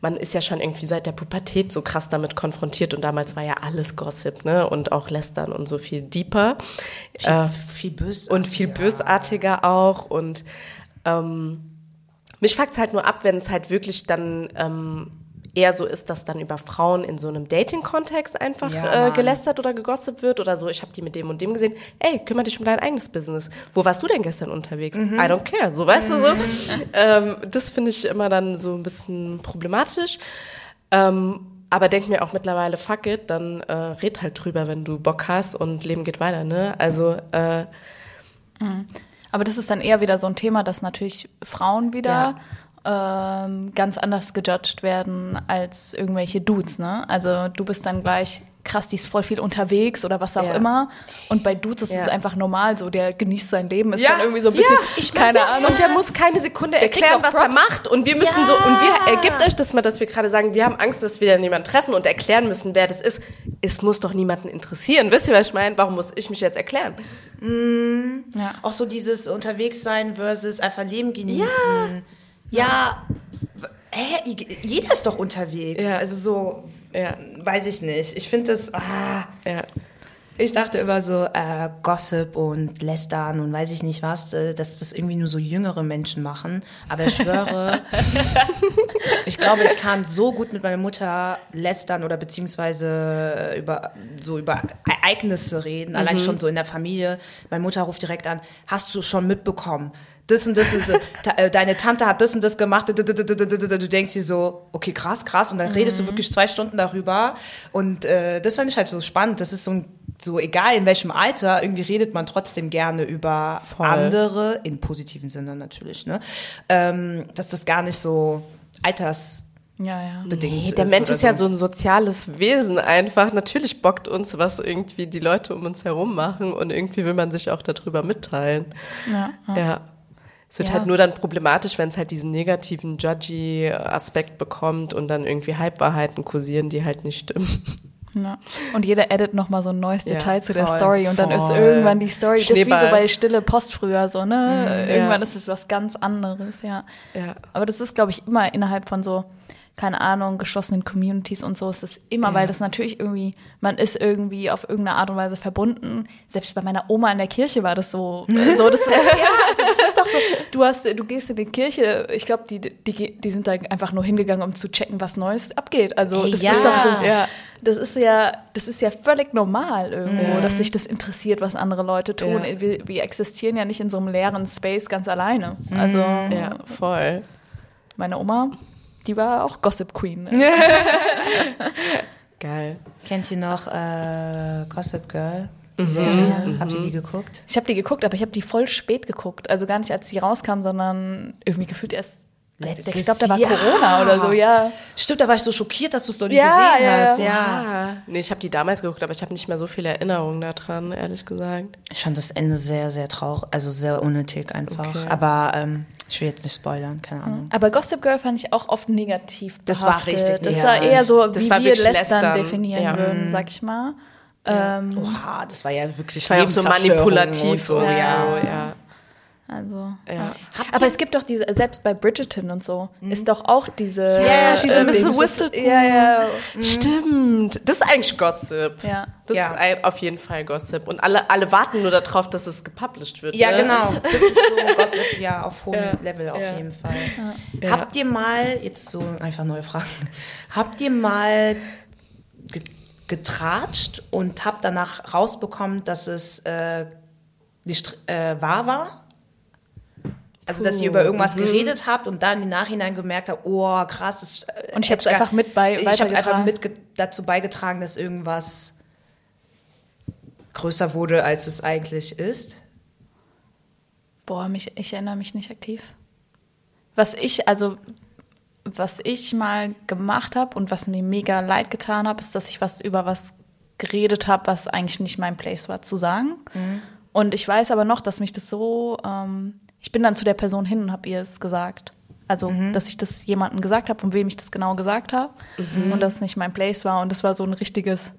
[SPEAKER 3] man ist ja schon irgendwie seit der Pubertät so krass damit konfrontiert und damals war ja alles Gossip, ne, und auch Lästern und so viel deeper. Äh,
[SPEAKER 1] Viel böse.
[SPEAKER 3] und viel bösartiger auch. Und ähm, mich fuckt halt nur ab, wenn es halt wirklich dann ähm, eher so ist, dass dann über Frauen in so einem Dating-Kontext einfach
[SPEAKER 1] Ja,
[SPEAKER 3] äh, gelästert oder gegossipt wird oder so. Ich habe die mit dem und dem gesehen. Ey, kümmere dich um dein eigenes Business. Wo warst du denn gestern unterwegs?
[SPEAKER 1] Mhm.
[SPEAKER 3] I don't care. So, weißt du so? Ähm, das finde ich immer dann so ein bisschen problematisch. Ähm, aber denk mir auch mittlerweile, fuck it, dann äh, red halt drüber, wenn du Bock hast und Leben geht weiter, ne? Also, äh,
[SPEAKER 2] Aber das ist dann eher wieder so ein Thema, dass natürlich Frauen wieder ähm, ganz anders gejudged werden als irgendwelche Dudes, ne? Also du bist dann gleich krass, die ist voll viel unterwegs oder was auch
[SPEAKER 3] Ja.
[SPEAKER 2] immer. Und bei Dudes ist
[SPEAKER 3] Ja.
[SPEAKER 2] es einfach normal, so der genießt sein Leben, ist
[SPEAKER 1] Ja.
[SPEAKER 2] dann irgendwie so ein bisschen,
[SPEAKER 3] Ja, ich
[SPEAKER 2] keine
[SPEAKER 3] meine,
[SPEAKER 2] Ahnung.
[SPEAKER 3] Und der muss keine Sekunde
[SPEAKER 2] Der
[SPEAKER 3] erklären, was er macht. Und wir müssen
[SPEAKER 1] Ja.
[SPEAKER 3] so, und wir, ergibt euch das mal, dass wir gerade sagen, wir haben Angst, dass wir dann jemanden treffen und erklären müssen, wer das ist. Es muss doch niemanden interessieren. Wisst ihr, was ich meine? Warum muss ich mich jetzt erklären?
[SPEAKER 2] ja.
[SPEAKER 1] Auch so dieses Unterwegssein versus einfach Leben genießen. Ja. Hä, jeder ist doch unterwegs.
[SPEAKER 3] Ja.
[SPEAKER 1] Also so,
[SPEAKER 3] Ja.
[SPEAKER 1] weiß ich nicht. Ich finde das, ah,
[SPEAKER 3] Ja.
[SPEAKER 1] Ich dachte immer so, äh, Gossip und Lästern und weiß ich nicht was, äh, dass das irgendwie nur so jüngere Menschen machen. Aber ich schwöre, ich glaube, ich kann so gut mit meiner Mutter lästern oder beziehungsweise über so über Ereignisse reden, allein schon so in der Familie. Meine Mutter ruft direkt an, hast du schon mitbekommen? Das und das, und äh, deine Tante hat das und das gemacht. Du denkst dir so, okay, krass, krass. Und dann redest du wirklich zwei Stunden darüber. Und äh, das fand ich halt so spannend. Das ist so, ein, so egal in welchem Alter, irgendwie redet man trotzdem gerne über
[SPEAKER 3] Voll.
[SPEAKER 1] andere, in positiven Sinne natürlich, ne? Ähm, dass das gar nicht so altersbedingt
[SPEAKER 2] ja, ja.
[SPEAKER 3] Nee,
[SPEAKER 1] ist.
[SPEAKER 3] der Mensch
[SPEAKER 1] oder
[SPEAKER 3] ist ja so ein soziales Wesen einfach. Natürlich bockt uns, was irgendwie die Leute um uns herum machen und irgendwie will man sich auch darüber mitteilen.
[SPEAKER 2] ja, ja.
[SPEAKER 3] Ja. Es wird
[SPEAKER 2] Ja.
[SPEAKER 3] halt nur dann problematisch, wenn es halt diesen negativen, judgy Aspekt bekommt und dann irgendwie Halbwahrheiten kursieren, die halt nicht stimmen.
[SPEAKER 2] Ja. Und jeder edit noch mal so ein neues
[SPEAKER 3] Ja,
[SPEAKER 2] Detail zu der
[SPEAKER 3] voll,
[SPEAKER 2] Story und dann ist irgendwann die Story, das ist wie so bei stille Post früher so, ne? Irgendwann
[SPEAKER 3] ja.
[SPEAKER 2] ist es was ganz anderes, ja.
[SPEAKER 3] Ja.
[SPEAKER 2] Aber das ist, glaube ich, immer innerhalb von so, keine Ahnung, geschlossenen Communities und so ist es immer, weil das natürlich irgendwie, man ist irgendwie auf irgendeine Art und Weise verbunden. Selbst bei meiner Oma in der Kirche war das so, äh, so das, ja, das ist doch so, du hast, du gehst in die Kirche, ich glaube, die, die, die sind da einfach nur hingegangen, um zu checken, was Neues abgeht. Also, das
[SPEAKER 1] ja.
[SPEAKER 2] ist doch, das, ja, das ist ja, das ist ja völlig normal irgendwo, dass sich das interessiert, was andere Leute tun.
[SPEAKER 3] Ja.
[SPEAKER 2] Wir, wir existieren ja nicht in so einem leeren Space ganz alleine. Also,
[SPEAKER 3] Ja, voll.
[SPEAKER 2] meine Oma, die war auch Gossip Queen.
[SPEAKER 3] Geil.
[SPEAKER 1] Kennt ihr noch äh, Gossip Girl? Die Serie? Habt ihr die geguckt?
[SPEAKER 2] Ich habe die geguckt, aber ich habe die voll spät geguckt. Also gar nicht, als die rauskam, sondern irgendwie gefühlt erst.
[SPEAKER 1] Letztes
[SPEAKER 2] ich glaube, da war
[SPEAKER 1] Jahr.
[SPEAKER 2] Corona oder so, ja.
[SPEAKER 1] Stimmt, da war ich so schockiert, dass du es noch nie
[SPEAKER 2] Ja,
[SPEAKER 1] gesehen
[SPEAKER 2] ja,
[SPEAKER 1] hast.
[SPEAKER 2] ja.
[SPEAKER 1] Ja.
[SPEAKER 3] Nee, ich habe die damals geguckt, aber ich habe nicht mehr so viele Erinnerungen daran, ehrlich gesagt.
[SPEAKER 1] Ich fand das Ende sehr, sehr traurig, also sehr unnötig einfach.
[SPEAKER 3] Okay.
[SPEAKER 1] Aber ähm, ich will jetzt nicht spoilern, keine Ahnung.
[SPEAKER 2] Aber Gossip Girl fand ich auch oft negativ.
[SPEAKER 1] Das war
[SPEAKER 2] behaftet.
[SPEAKER 1] richtig
[SPEAKER 2] Das
[SPEAKER 1] negativ.
[SPEAKER 2] war eher so,
[SPEAKER 3] Das
[SPEAKER 2] wie
[SPEAKER 3] war
[SPEAKER 2] wir Lästern,
[SPEAKER 3] Lästern.
[SPEAKER 2] definieren
[SPEAKER 3] Ja.
[SPEAKER 2] würden, sag ich mal. Ähm,
[SPEAKER 1] Oha, das war ja wirklich
[SPEAKER 3] Das war ja auch so manipulativ
[SPEAKER 1] und so.
[SPEAKER 3] und
[SPEAKER 1] Ja.
[SPEAKER 3] so, ja.
[SPEAKER 2] Also,
[SPEAKER 3] Ja.
[SPEAKER 2] ja. Aber es gibt doch diese, selbst bei Bridgerton und so, ist doch auch diese.
[SPEAKER 3] Ja, diese
[SPEAKER 2] äh,
[SPEAKER 3] Miss. Whistleton.
[SPEAKER 2] Ja, ja.
[SPEAKER 3] Stimmt. Das ist eigentlich Gossip.
[SPEAKER 2] Ja.
[SPEAKER 3] Das
[SPEAKER 1] Ja.
[SPEAKER 3] ist ein, auf jeden Fall Gossip. Und alle, alle warten nur darauf, dass es gepublished wird.
[SPEAKER 1] Ja,
[SPEAKER 3] ne?
[SPEAKER 1] genau. Das ist so Gossip, ja, auf hohem
[SPEAKER 3] Ja.
[SPEAKER 1] Level auf
[SPEAKER 3] Ja.
[SPEAKER 1] jeden Fall.
[SPEAKER 3] Ja.
[SPEAKER 1] Habt ihr mal, jetzt so einfach neue Fragen, habt ihr mal ge getratscht und habt danach rausbekommen, dass es äh, nicht äh, wahr war? Also, dass ihr über irgendwas geredet habt und dann im Nachhinein gemerkt habt, oh, krass. Das, äh,
[SPEAKER 2] Und ich
[SPEAKER 1] hätte
[SPEAKER 2] einfach mit bei-
[SPEAKER 1] Ich habe einfach mit dazu beigetragen, dass irgendwas größer wurde, als es eigentlich ist.
[SPEAKER 2] Boah, mich, ich erinnere mich nicht aktiv. Was ich, also, was ich mal gemacht habe und was mir mega leid getan habe, ist, dass ich was über was geredet habe, was eigentlich nicht mein Place war zu sagen. Und ich weiß aber noch, dass mich das so, ähm, ich bin dann zu der Person hin und habe ihr es gesagt. Also, dass ich das jemandem gesagt habe und wem ich das genau gesagt habe und das nicht mein Place war. Und das war so ein richtiges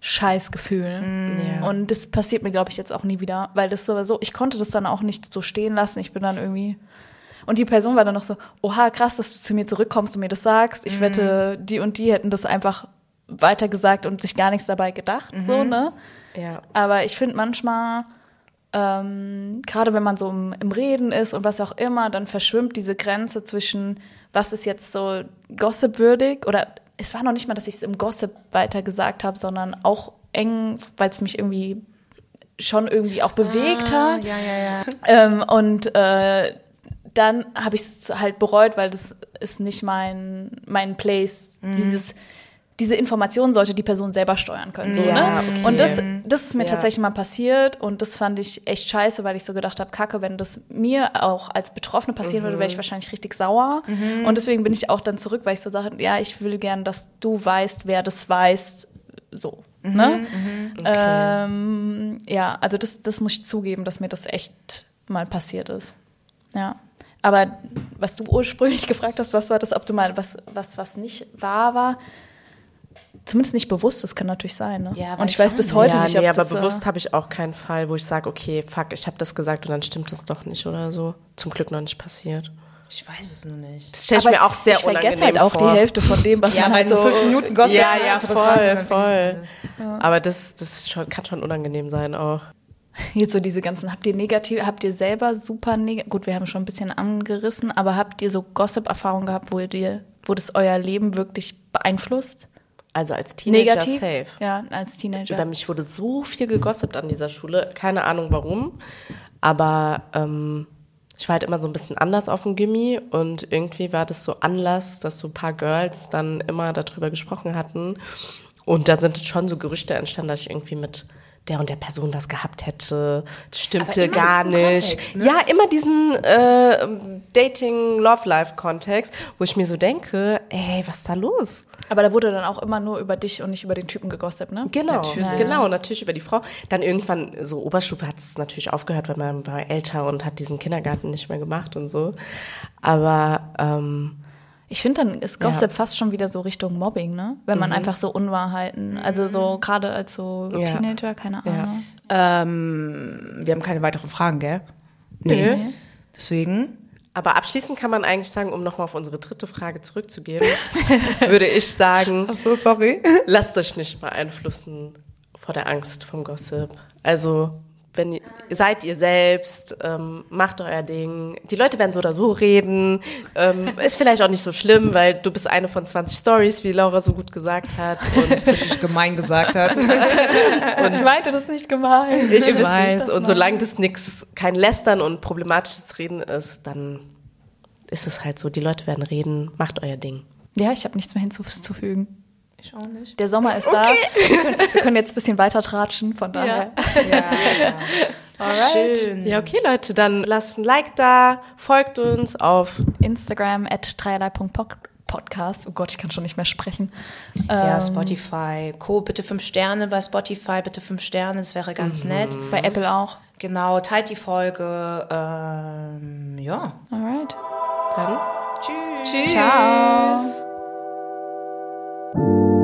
[SPEAKER 2] Scheißgefühl.
[SPEAKER 3] Ja.
[SPEAKER 2] Und das passiert mir, glaube ich, jetzt auch nie wieder, weil das sowieso, ich konnte das dann auch nicht so stehen lassen. Ich bin dann irgendwie. Und die Person war dann noch so, oha, krass, dass du zu mir zurückkommst und mir das sagst. Ich wette, die und die hätten das einfach weitergesagt und sich gar nichts dabei gedacht, so, ne?
[SPEAKER 3] Ja.
[SPEAKER 2] Aber ich finde manchmal, ähm, gerade wenn man so im, im Reden ist und was auch immer, dann verschwimmt diese Grenze zwischen, was ist jetzt so gossipwürdig oder es war noch nicht mal, dass ich es im Gossip weiter gesagt habe, sondern auch eng, weil es mich irgendwie schon irgendwie auch bewegt hat.
[SPEAKER 1] Ja, ja, ja.
[SPEAKER 2] Ähm, und äh, dann habe ich es halt bereut, weil das ist nicht mein, mein Place.
[SPEAKER 3] Mhm.
[SPEAKER 2] Dieses, diese Information sollte die Person selber steuern können. So,
[SPEAKER 3] Ja,
[SPEAKER 2] ne?
[SPEAKER 3] okay.
[SPEAKER 2] Und das, das ist mir
[SPEAKER 3] Ja.
[SPEAKER 2] tatsächlich mal passiert und das fand ich echt scheiße, weil ich so gedacht habe, kacke, wenn das mir auch als Betroffene passieren würde,
[SPEAKER 3] Mhm.
[SPEAKER 2] wäre ich wahrscheinlich richtig sauer. Und deswegen bin ich auch dann zurück, weil ich so sage, ja, ich will gern, dass du weißt, wer das weiß. So. Ne? Ähm, ja, also das, das muss ich zugeben, dass mir das echt mal passiert ist. Ja. Aber was du ursprünglich gefragt hast, was war das, ob du mal was, was, was nicht wahr war, zumindest nicht bewusst, das kann natürlich sein. Ne?
[SPEAKER 1] Ja,
[SPEAKER 2] und ich weiß
[SPEAKER 1] ich
[SPEAKER 2] bis heute
[SPEAKER 3] ja,
[SPEAKER 2] nicht,
[SPEAKER 3] nee,
[SPEAKER 2] ob
[SPEAKER 3] aber
[SPEAKER 2] das, äh,
[SPEAKER 3] bewusst habe ich auch keinen Fall, wo ich sage, okay, fuck, ich habe das gesagt und dann stimmt das doch nicht oder so. Zum Glück noch nicht passiert.
[SPEAKER 1] Ich weiß es nur nicht.
[SPEAKER 3] Das stelle ich
[SPEAKER 2] aber
[SPEAKER 3] mir auch sehr
[SPEAKER 2] ich vergesse
[SPEAKER 3] unangenehm
[SPEAKER 2] halt auch
[SPEAKER 3] vor.
[SPEAKER 2] die Hälfte von dem, was man halt so
[SPEAKER 1] Minuten Gossip
[SPEAKER 3] Ja,
[SPEAKER 1] war
[SPEAKER 3] ja, voll, voll. Aber das, das schon, kann schon unangenehm sein auch.
[SPEAKER 2] Jetzt so diese ganzen, habt ihr negativ, habt ihr selber super negativ, gut, wir haben schon ein bisschen angerissen, aber habt ihr so Gossip-Erfahrungen gehabt, wo ihr dir, wo das euer Leben wirklich beeinflusst?
[SPEAKER 3] Also als Teenager
[SPEAKER 2] Negativ?
[SPEAKER 3] safe.
[SPEAKER 2] Ja, als Teenager.
[SPEAKER 3] Über mich wurde so viel gegossipt an dieser Schule. Keine Ahnung warum. Aber ähm, ich war halt immer so ein bisschen anders auf dem Gimmi und irgendwie war das so Anlass, dass so ein paar Girls dann immer darüber gesprochen hatten. Und da sind schon so Gerüchte entstanden, dass ich irgendwie mit der und der Person was gehabt hätte. Stimmte gar nicht.
[SPEAKER 1] Kontext, ne?
[SPEAKER 3] Ja, immer diesen äh, Dating-Love-Life-Kontext, wo ich mir so denke, ey, was ist da los?
[SPEAKER 2] aber da wurde dann auch immer nur über dich und nicht über den Typen gegossipt, ne?
[SPEAKER 3] Genau,
[SPEAKER 1] Natürlich.
[SPEAKER 3] genau, natürlich über die Frau. Dann irgendwann, so Oberstufe hat es natürlich aufgehört, weil man war älter und hat diesen Kindergarten nicht mehr gemacht und so. Aber ähm,
[SPEAKER 2] Ich finde, dann ist Gossip fast schon wieder so Richtung Mobbing, ne? Wenn man einfach so Unwahrheiten, also so gerade als so
[SPEAKER 3] Ja.
[SPEAKER 2] Teenager, keine Ahnung.
[SPEAKER 1] Ähm, wir haben keine weiteren Fragen, gell? Nee.
[SPEAKER 3] Nö.
[SPEAKER 1] Deswegen.
[SPEAKER 3] aber abschließend kann man eigentlich sagen, um nochmal auf unsere dritte Frage zurückzugehen, würde ich sagen,
[SPEAKER 1] so, sorry.
[SPEAKER 3] lasst euch nicht beeinflussen vor der Angst vom Gossip. Also wenn ihr, seid ihr selbst, ähm, macht euer Ding. Die Leute werden so oder so reden. Ähm, ist vielleicht auch nicht so schlimm, weil du bist eine von 20 Stories, wie Laura so gut gesagt hat. Und
[SPEAKER 1] Richtig gemein gesagt hat.
[SPEAKER 2] Und ich meinte das nicht gemein.
[SPEAKER 3] ich weiß. Und solange das nix, kein Lästern und problematisches Reden ist, dann ist es halt so. Die Leute werden reden. Macht euer Ding.
[SPEAKER 2] Ja, ich habe nichts mehr hinzuzufügen.
[SPEAKER 1] Ich auch nicht.
[SPEAKER 2] Der Sommer ist da. Wir können, wir können jetzt ein bisschen weiter tratschen, von daher.
[SPEAKER 1] Schön.
[SPEAKER 3] Ja, okay, Leute, dann lasst ein Like da, folgt uns auf
[SPEAKER 2] Instagram at dreierlei.podcast. Oh Gott, ich kann schon nicht mehr sprechen.
[SPEAKER 1] Ja,
[SPEAKER 2] Ähm,
[SPEAKER 1] Spotify. Co, bitte fünf Sterne bei Spotify, bitte fünf Sterne, das wäre ganz nett.
[SPEAKER 2] Bei Apple auch.
[SPEAKER 1] Genau, teilt die Folge. Ähm, ja.
[SPEAKER 2] Alright.
[SPEAKER 3] dann.
[SPEAKER 1] Tschüss.
[SPEAKER 2] Ciao. Thank you.